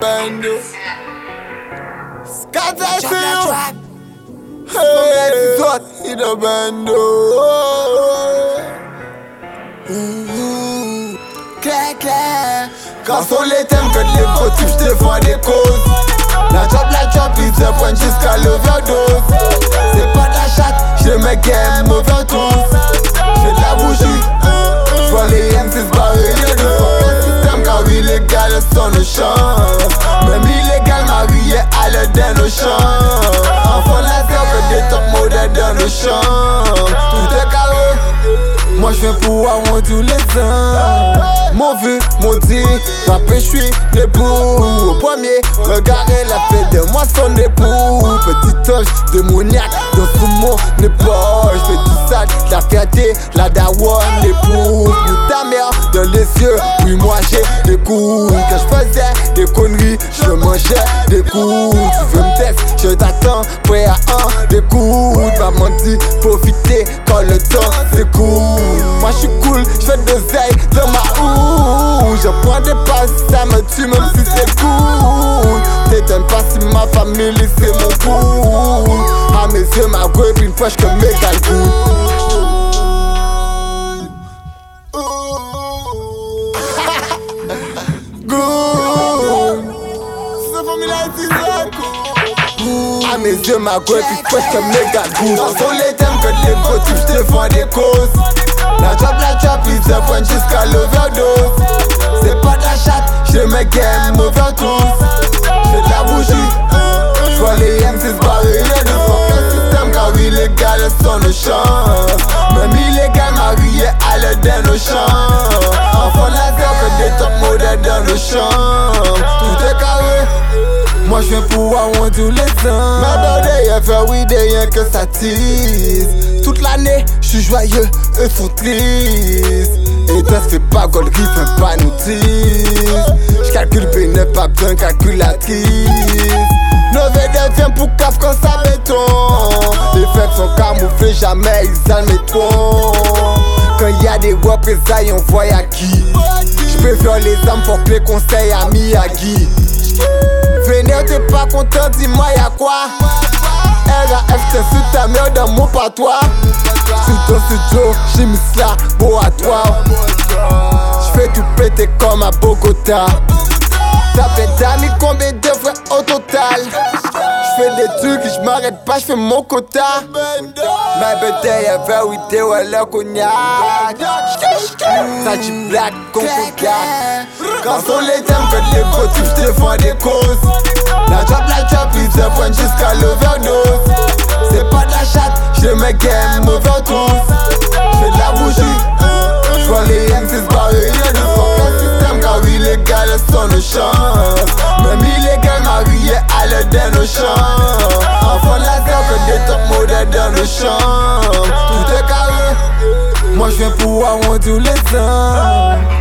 Bando. Scatter I feel. Hey, it's hot in the bando. Claire, claire. Quand sont les thèmes que les motifs, je je viens pour avoir tous les ans. Mon vu, mon dit, rappé, je suis debout. Au premier, regardez la fête de moi son époux. Petit ange démoniaque dans sous mon fais tout ça, la fierté, la daronne, l'époux. Nous ta mère dans les yeux, oui, moi j'ai des coups. Quand je faisais des conneries, je mangeais des coups. Tu veux me tester, je t'attends, prêt à un des coups. Pas menti, profiter quand le temps s'écoule. Moi je suis cool, je fais de zèle dans ma houe. Je prends des passes, ça me tue même si c'est cool. T'étonnes pas si ma famille c'est mon coup. À mes yeux, ma gueule, une poche que mes ça, À mes yeux, ma gueule, puis poche que méga goût. Dans sont les thèmes que les motifs, je défends des chatte, je me game overdose. J'ai de la bougie, les M6 barrés, y'a du fuck le système car illégal son le champ. Même illégal, marié à le champ. Enfant des top modèles dans le champ. Tout est carré. Moi je viens pour avoir tous les ans Ma est oui rien que ça Toute l'année je suis joyeux, eux sont tristes Et toi c'est pas gold qui fait pas tease J'calcule béné pas besoin calculatrice. Nos vient pour caf quand ça béton Les fêtes sont camouflés, jamais ils admettront. Quand y a des représailles on voit à qui? J'préfère les âmes pour que les conseils à Miyagi. Vénère, t'es pas content, dis-moi y'a quoi? RAF, t'es sous ta mère dans mon patois. Sous ton studio, j'ai mis Péter comme à Bogota. T'as fait d'amis combien de frères au total? J'fais des trucs, j'm'arrête pas, j'fais mon quota. Ma birthday est vers 8 ouais le cognac. Ça du black, con Quand sont les thèmes que les motifs, j'défends des causes. La job, la job, ils se jusqu'à l'overdose. C'est pas de la chatte, je me game dans le champ Enfant la que des top modèles dans le champ Tout est carré, moi je viens pour tous les ans